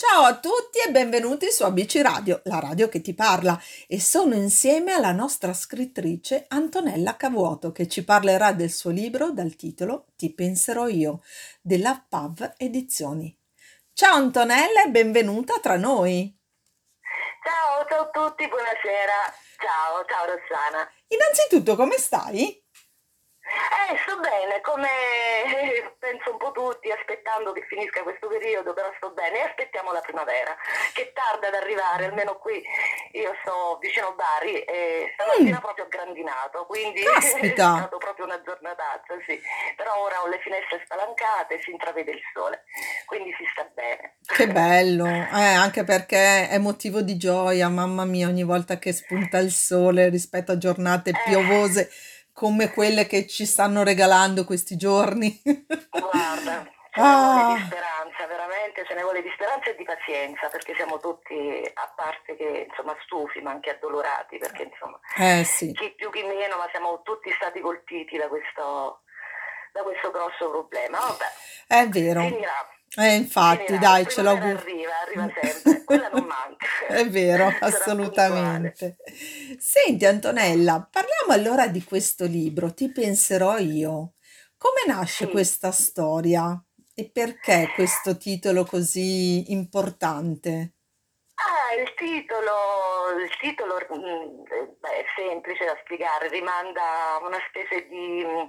Ciao a tutti e benvenuti su ABC Radio, la radio che ti parla, e sono insieme alla nostra scrittrice Antonella Cavuoto che ci parlerà del suo libro dal titolo Ti penserò io, della PAV Edizioni. Ciao Antonella e benvenuta tra noi. Ciao, ciao a tutti, buonasera. Ciao, ciao Rossana. Innanzitutto come stai? Eh, sto bene, come penso un po' tutti, aspettando che finisca questo periodo, però sto bene e aspettiamo la primavera, che tarda ad arrivare, almeno qui io sto vicino a Bari e stamattina mm. proprio grandinato, quindi Caspita. è stata proprio una giornatazza, sì. Però ora ho le finestre spalancate, si intravede il sole, quindi si sta bene. Che bello, eh, anche perché è motivo di gioia, mamma mia, ogni volta che spunta il sole rispetto a giornate Eh. piovose come quelle che ci stanno regalando questi giorni. Guarda, ce ne vuole Ah. di speranza, veramente ce ne vuole di speranza e di pazienza, perché siamo tutti, a parte che insomma stufi, ma anche addolorati, perché insomma Eh sì, chi più chi meno, ma siamo tutti stati colpiti da questo, da questo grosso problema. Vabbè, è vero. finirà. Eh, infatti, finirà. dai, ce auguro. Arriva, arriva sempre, quella non manca. È vero, assolutamente. Senti Antonella, parliamo allora di questo libro, Ti penserò io. Come nasce Sì. questa storia e perché questo titolo così importante? Ah, il titolo, il titolo mm, eh, beh, è semplice da spiegare, rimanda a una specie di mm,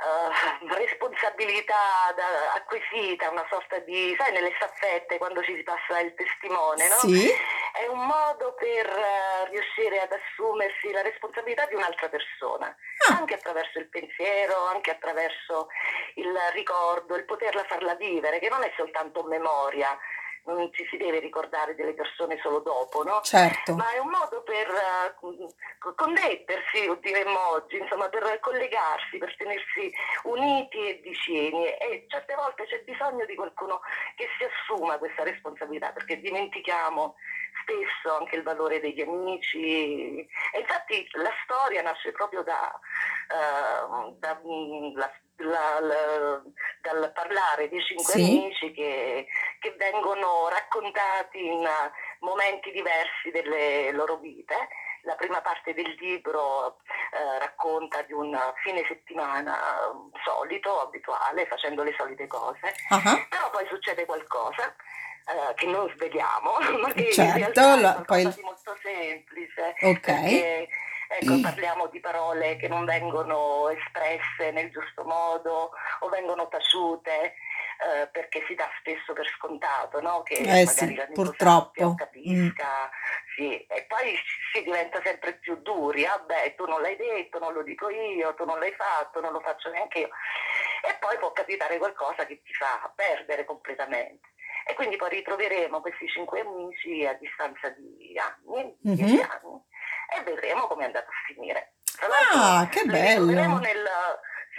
eh, responsabilità da- acquisita, una sorta di, sai, nelle staffette quando ci si passa il testimone, no? Sì? È un modo per eh, riuscire ad assumersi la responsabilità di un'altra persona, Ah. anche attraverso il pensiero, anche attraverso il ricordo, il poterla farla vivere, che non è soltanto memoria, non ci si deve ricordare delle persone solo dopo, no? Certo. Ma è un modo per eh, con- connettersi, diremmo oggi, insomma, per collegarsi, per tenersi uniti e vicini. E certe volte c'è bisogno di qualcuno che si assuma questa responsabilità, perché dimentichiamo spesso anche il valore degli amici. E infatti la storia nasce proprio da, eh, da- la- la- la- dal parlare di cinque Sì. amici che, che vengono raccontati in eh, momenti diversi delle loro vite. La prima parte del libro eh, racconta di un fine settimana eh, solito, abituale, facendo le solite cose, Ah, però poi succede qualcosa eh, che non sveliamo, ma che Certo, in realtà è la- qualcosa poi- di molto semplice. Ok. Perché ecco, parliamo di parole che non vengono espresse nel giusto modo o vengono taciute eh, perché si dà spesso per scontato, no? Che Eh magari sì, purtroppo. capisca, sì. E poi si diventa sempre più duri, ah beh, tu non l'hai detto, non lo dico io, tu non l'hai fatto, non lo faccio neanche io. E poi può capitare qualcosa che ti fa perdere completamente. E quindi poi ritroveremo questi cinque amici a distanza di anni, Mhm. dieci anni, e vedremo come è andato a finire. Tra Ah, che li ritroveremo bello. nel,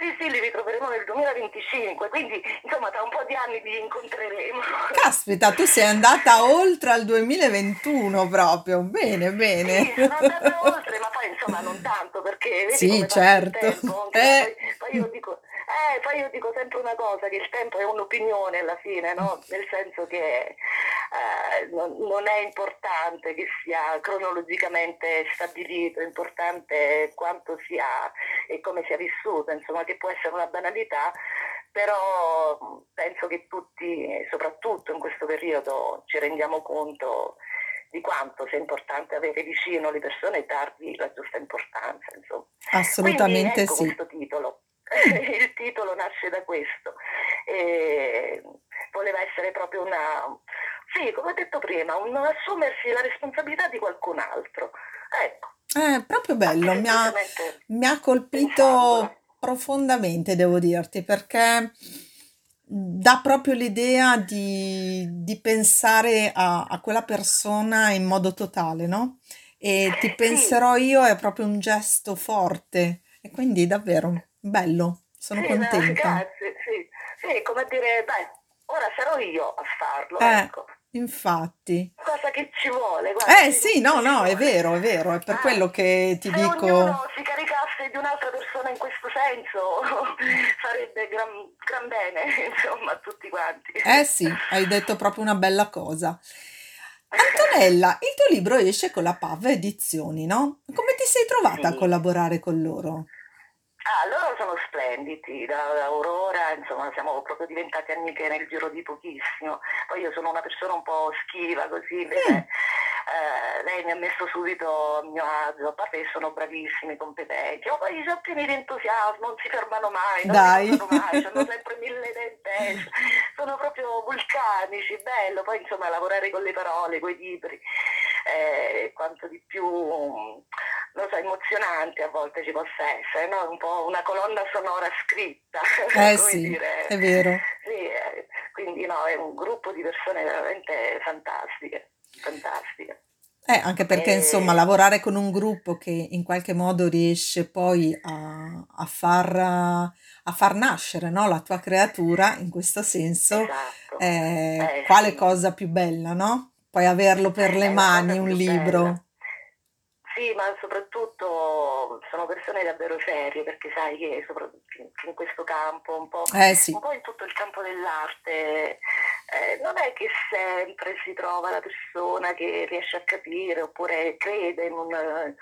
sì, sì, li ritroveremo nel 2025, quindi insomma tra un po' di anni li incontreremo. Caspita, tu sei andata oltre al 2021 proprio. Bene, Sì, bene. sono andata oltre, ma poi insomma non tanto perché vedi Sì, certo. il tempo. Eh. Poi, poi io dico, eh, poi io dico sempre una cosa, che il tempo è un'opinione alla fine, no? Nel senso che eh, non, non è importante che sia cronologicamente stabilito, è importante quanto sia e come sia vissuto, insomma che può essere una banalità, però penso che tutti, soprattutto in questo periodo, ci rendiamo conto di quanto sia importante avere vicino le persone e dargli la giusta importanza. Insomma. Assolutamente Quindi ecco sì. questo titolo. Il titolo nasce da questo. E voleva essere proprio una, sì, come ho detto prima, un assumersi la responsabilità di qualcun altro. Ecco. Eh, proprio bello, mi ha, mi ha colpito pensandola. profondamente, devo dirti, perché dà proprio l'idea di, di pensare a, a quella persona in modo totale, no? E ti Sì, penserò io è proprio un gesto forte e quindi davvero bello, sono sì, no, contenta. grazie, sì. Sì, come dire, beh, ora sarò io a farlo, Eh, ecco. Infatti. Cosa che ci vuole, guarda, Eh sì, no, no, è vero, è vero, è per Eh, quello che ti se dico... ognuno si caricasse di un'altra persona in questo senso farebbe gran, gran bene, insomma, a tutti quanti. Eh sì, hai detto proprio una bella cosa. Antonella, il tuo libro esce con la PAV Edizioni, no? Come ti sei trovata a Sì. collaborare con loro? Ah, loro sono splendidi, da, da Aurora, insomma, siamo proprio diventati amiche nel giro di pochissimo. Poi io sono una persona un po' schiva così, invece eh, lei mi ha messo subito a mio agio, a parte che sono bravissimi, competenti, oh, poi sono pieni di entusiasmo, non si fermano mai, non dai. riposano mai, hanno sempre mille idee in testa, sono proprio vulcanici, bello, poi insomma lavorare con le parole, con i libri, eh, quanto di più non so, emozionante a volte ci possa essere, no? Un po' una colonna sonora scritta, Eh come sì, dire. è vero. Sì, eh, quindi no, è un gruppo di persone veramente fantastiche, fantastiche. Eh, anche perché insomma E... lavorare con un gruppo che in qualche modo riesce poi a, a far, a far nascere, no, la tua creatura, in questo senso, Esatto, eh, eh quale sì, cosa più bella, no? Poi averlo per le è la mani, un più bella. Sì, ma soprattutto sono persone davvero serie, perché sai che, sopra- che in questo campo, un po', Eh sì, un po' in tutto il campo dell'arte, eh, non è che sempre si trova la persona che riesce a capire oppure crede in un,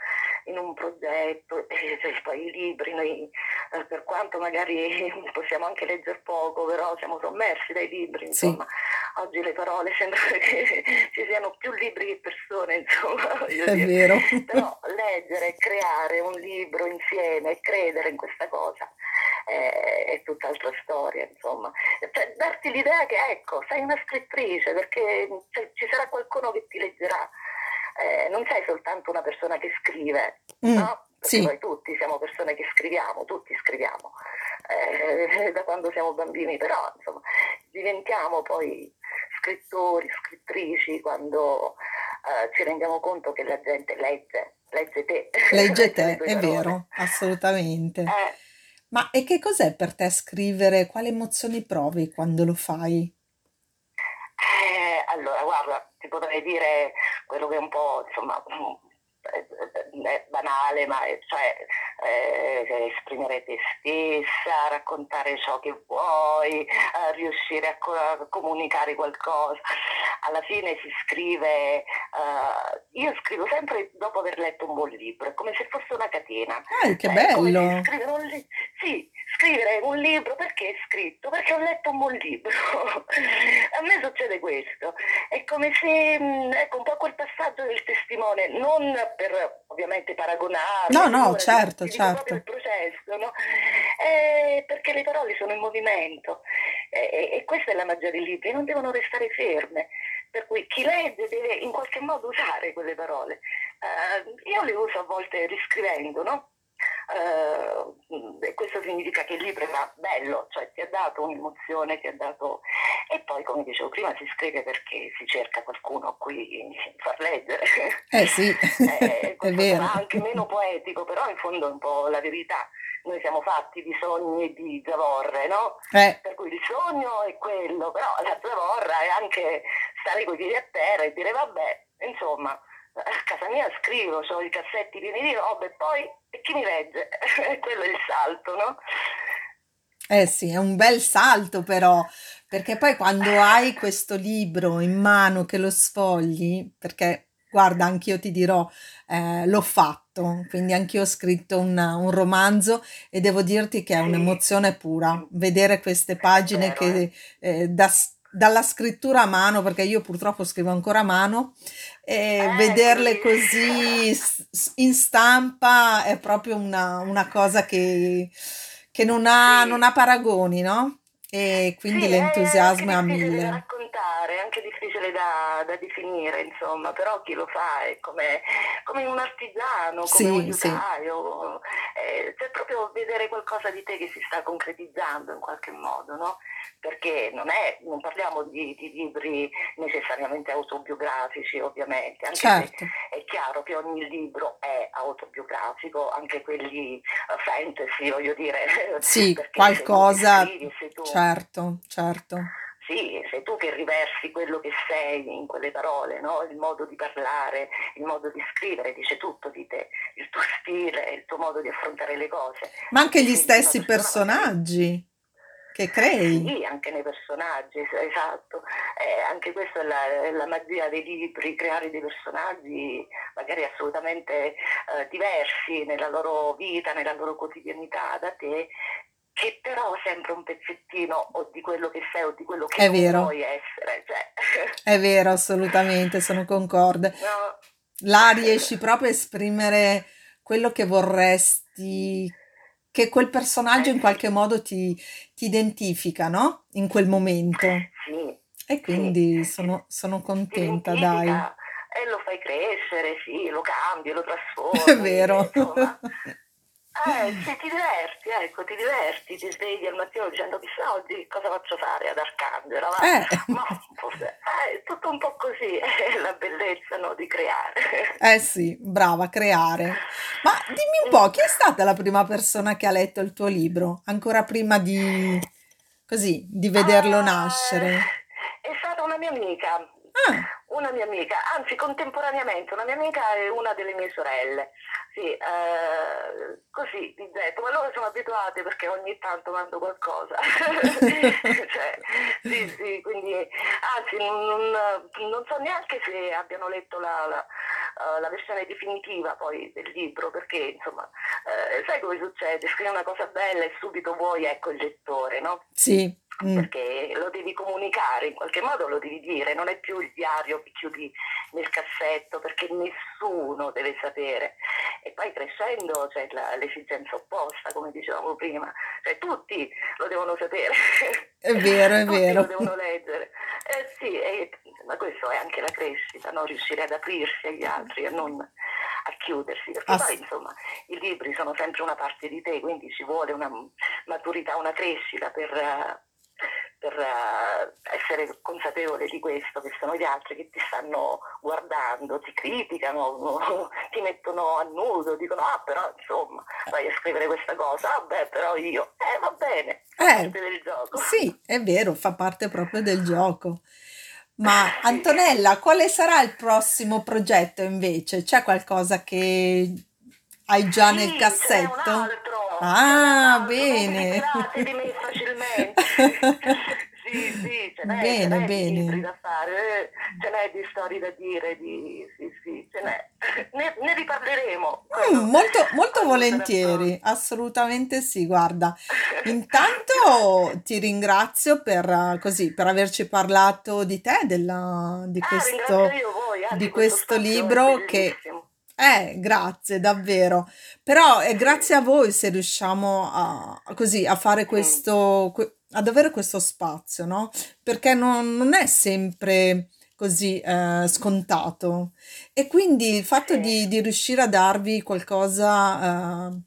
in un progetto. Cioè, poi i libri, noi eh, per quanto magari possiamo anche leggere poco, però siamo sommersi dai libri, sì, insomma. Oggi le parole sembra che ci siano più libri che persone, insomma, è dire. vero. Però leggere, creare un libro insieme e credere in questa cosa eh, è tutt'altra storia, insomma. Cioè, darti l'idea che, ecco, sei una scrittrice, perché cioè, ci sarà qualcuno che ti leggerà. Eh, non sei soltanto una persona che scrive, Mm, no? Perché sì, poi tutti siamo persone che scriviamo, tutti scriviamo, eh, da quando siamo bambini, però insomma diventiamo poi scrittori, scrittrici quando eh, ci rendiamo conto che la gente legge, legge te, legge legge le te, è vero, assolutamente. Eh, Ma e che cos'è per te scrivere? Quali emozioni provi quando lo fai? Eh, allora, guarda, ti potrei dire quello che è un po', insomma, è, è banale, ma è, cioè eh, esprimere te stessa, raccontare ciò che vuoi, eh, riuscire a, co- a comunicare qualcosa. Alla fine si scrive, eh, io scrivo sempre dopo aver letto un buon libro, è come se fosse una catena. Ah, che se bello! scrivere un, li- sì, scrivere un libro perché è scritto? Perché ho letto un buon libro. A me succede questo. È come se, mh, ecco, un po' quel passaggio del testimone, non per ovviamente paragonarlo, No, no, certo, certo. il processo, no? Eh, perché le parole sono in movimento e, e- e questa è la magia dei libri, non devono restare ferme. Per cui chi legge deve in qualche modo usare quelle parole. Eh, io le uso a volte riscrivendo, no? Eh, e questo significa che il libro era bello, cioè ti ha dato un'emozione, ti ha dato... E poi, come dicevo prima, si scrive perché si cerca qualcuno a cui far leggere. Eh sì, Eh, è vero. anche meno poetico, però in fondo è un po' la verità. Noi siamo fatti di sogni e di zavorre, no? Eh, Per cui il sogno è quello, però la zavorra è anche stare coi piedi a terra e dire vabbè, insomma, a casa mia scrivo, ho i cassetti pieni di roba e poi e chi mi legge? quello è il salto, no? eh sì, è un bel salto però, perché poi quando hai questo libro in mano che lo sfogli, perché guarda, anch'io ti dirò, eh, l'ho fatto, quindi anch'io ho scritto un, un romanzo e devo dirti che è un'emozione pura, vedere queste pagine vero, eh. che eh, da- dalla scrittura a mano, perché io purtroppo scrivo ancora a mano, e vederle Ecco, così in stampa è proprio una, una cosa che, che non ha, non ha paragoni, no? E quindi l'entusiasmo è a mille. Difficile da, da definire, insomma, però chi lo fa è come, come un artigiano, come un Sì, sì, liutaio, eh, cioè proprio vedere qualcosa di te che si sta concretizzando in qualche modo, no? Perché non è, non parliamo di, di libri necessariamente autobiografici, ovviamente, anche se certo. è chiaro che ogni libro è autobiografico, anche quelli eh, fantasy, voglio dire, Sì, se qualcosa, se certo, certo. sì, che riversi quello che sei in quelle parole, no? il modo di parlare, il modo di scrivere, dice tutto di te, il tuo stile, il tuo modo di affrontare le cose. Ma anche gli stessi personaggi che crei. Sì, anche nei personaggi, esatto. Eh, anche questa è la, è la, magia dei libri, creare dei personaggi magari assolutamente eh, diversi nella loro vita, nella loro quotidianità da te, che però sempre un pezzettino o di quello che sei o di quello che vuoi essere. Cioè. È vero, assolutamente, sono concorde. No. Là riesci proprio a esprimere quello che vorresti, che quel personaggio in qualche modo ti, ti identifica, no? In quel momento. Sì. E quindi sì. Sono, sono contenta, dai. E lo fai crescere, sì, lo cambi, lo trasformi. È vero. Insomma, eh, se ti diverti, ecco, ti diverti, ti svegli al mattino dicendo chissà oggi cosa faccio fare ad Arcangelo, va? Eh. Ma forse, eh, è tutto un po' così, è la bellezza no, di creare. Eh sì, brava, creare. Ma dimmi un po', chi è stata la prima persona che ha letto il tuo libro, ancora prima di, così, di vederlo ah, nascere? È stata una mia amica, Ah. Una mia amica, anzi contemporaneamente una mia amica e una delle mie sorelle. Sì, eh, così di detto, ma loro sono abituate perché ogni tanto mando qualcosa. cioè, sì, sì, quindi anzi non, non, so neanche se abbiano letto la, la, uh, la, versione definitiva poi del libro, perché insomma, eh, sai come succede? Scrivi una cosa bella e subito vuoi ecco il lettore, no? Sì. Mm. perché lo devi comunicare, in qualche modo lo devi dire, non è più il diario che chiudi nel cassetto perché nessuno deve sapere. E poi crescendo c'è la, l'esigenza opposta, come dicevamo prima, cioè tutti lo devono sapere. È vero, è tutti vero. lo devono leggere. Eh sì, e, ma questo è anche la crescita, no? riuscire ad aprirsi agli altri e non a chiudersi, perché Ass- poi insomma i libri sono sempre una parte di te, quindi ci vuole una maturità, una crescita per per uh, essere consapevole di questo, che sono gli altri che ti stanno guardando, ti criticano, ti mettono a nudo, dicono ah però insomma vai a scrivere questa cosa, ah beh però io, eh va bene, eh, parte del gioco. Sì, è vero, fa parte proprio del gioco. Ma Antonella, quale sarà il prossimo progetto invece? C'è qualcosa che hai già sì, nel cassetto? C'è un altro. Ah, bene. Di me facilmente. sì, sì, ce n'è, bene, ce n'è bene. di da fare, ce n'è di storie da dire, di... sì, sì, ce n'è. Ne, ne riparleremo. Mm, molto, molto volentieri, assolutamente sì, guarda. Intanto ti ringrazio per, così, per averci parlato di te, della, di ah, questo, voi, di questo libro che eh, grazie, davvero. Però è grazie a voi se riusciamo a, così, a fare questo, ad avere questo spazio, no? Perché non, non è sempre così eh, scontato. E quindi il fatto di, di riuscire a darvi qualcosa eh,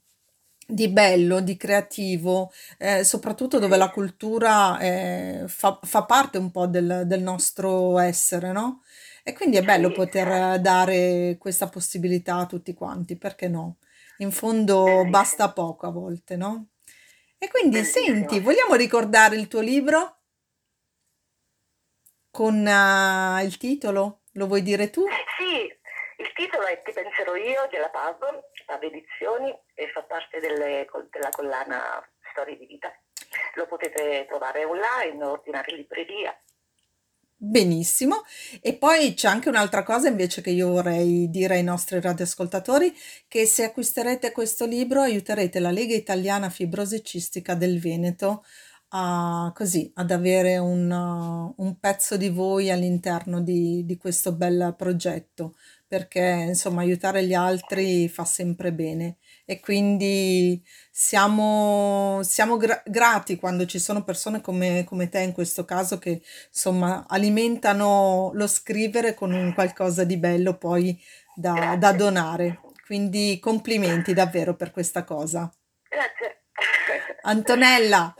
di bello, di creativo, eh, soprattutto dove la cultura eh, fa, fa parte un po' del, del nostro essere, no? E quindi è bello poter certo. dare questa possibilità a tutti quanti, perché no? In fondo Bellissimo, basta poco a volte, no? E quindi senti, bellissimo. vogliamo ricordare il tuo libro con eh, il titolo? Lo vuoi dire tu? Sì, il titolo è Ti penserò io della Pub, Pub Edizioni e fa parte delle- della collana Storie di vita. Lo potete trovare online, ordinare in libreria. Benissimo. E poi c'è anche un'altra cosa invece che io vorrei dire ai nostri radioascoltatori, che se acquisterete questo libro aiuterete la Lega Italiana Fibrosi Cistica del Veneto a, così, ad avere un, un pezzo di voi all'interno di, di questo bel progetto, perché insomma aiutare gli altri fa sempre bene e quindi siamo, siamo gra- grati quando ci sono persone come, come te in questo caso che insomma alimentano lo scrivere con un qualcosa di bello poi da, da donare. Quindi complimenti davvero per questa cosa. Grazie. Antonella,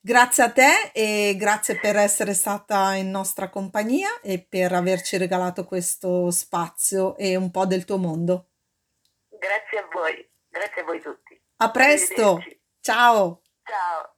grazie a te e grazie per essere stata in nostra compagnia e per averci regalato questo spazio e un po' del tuo mondo. Grazie a voi, grazie a voi tutti. A presto, ciao! Ciao.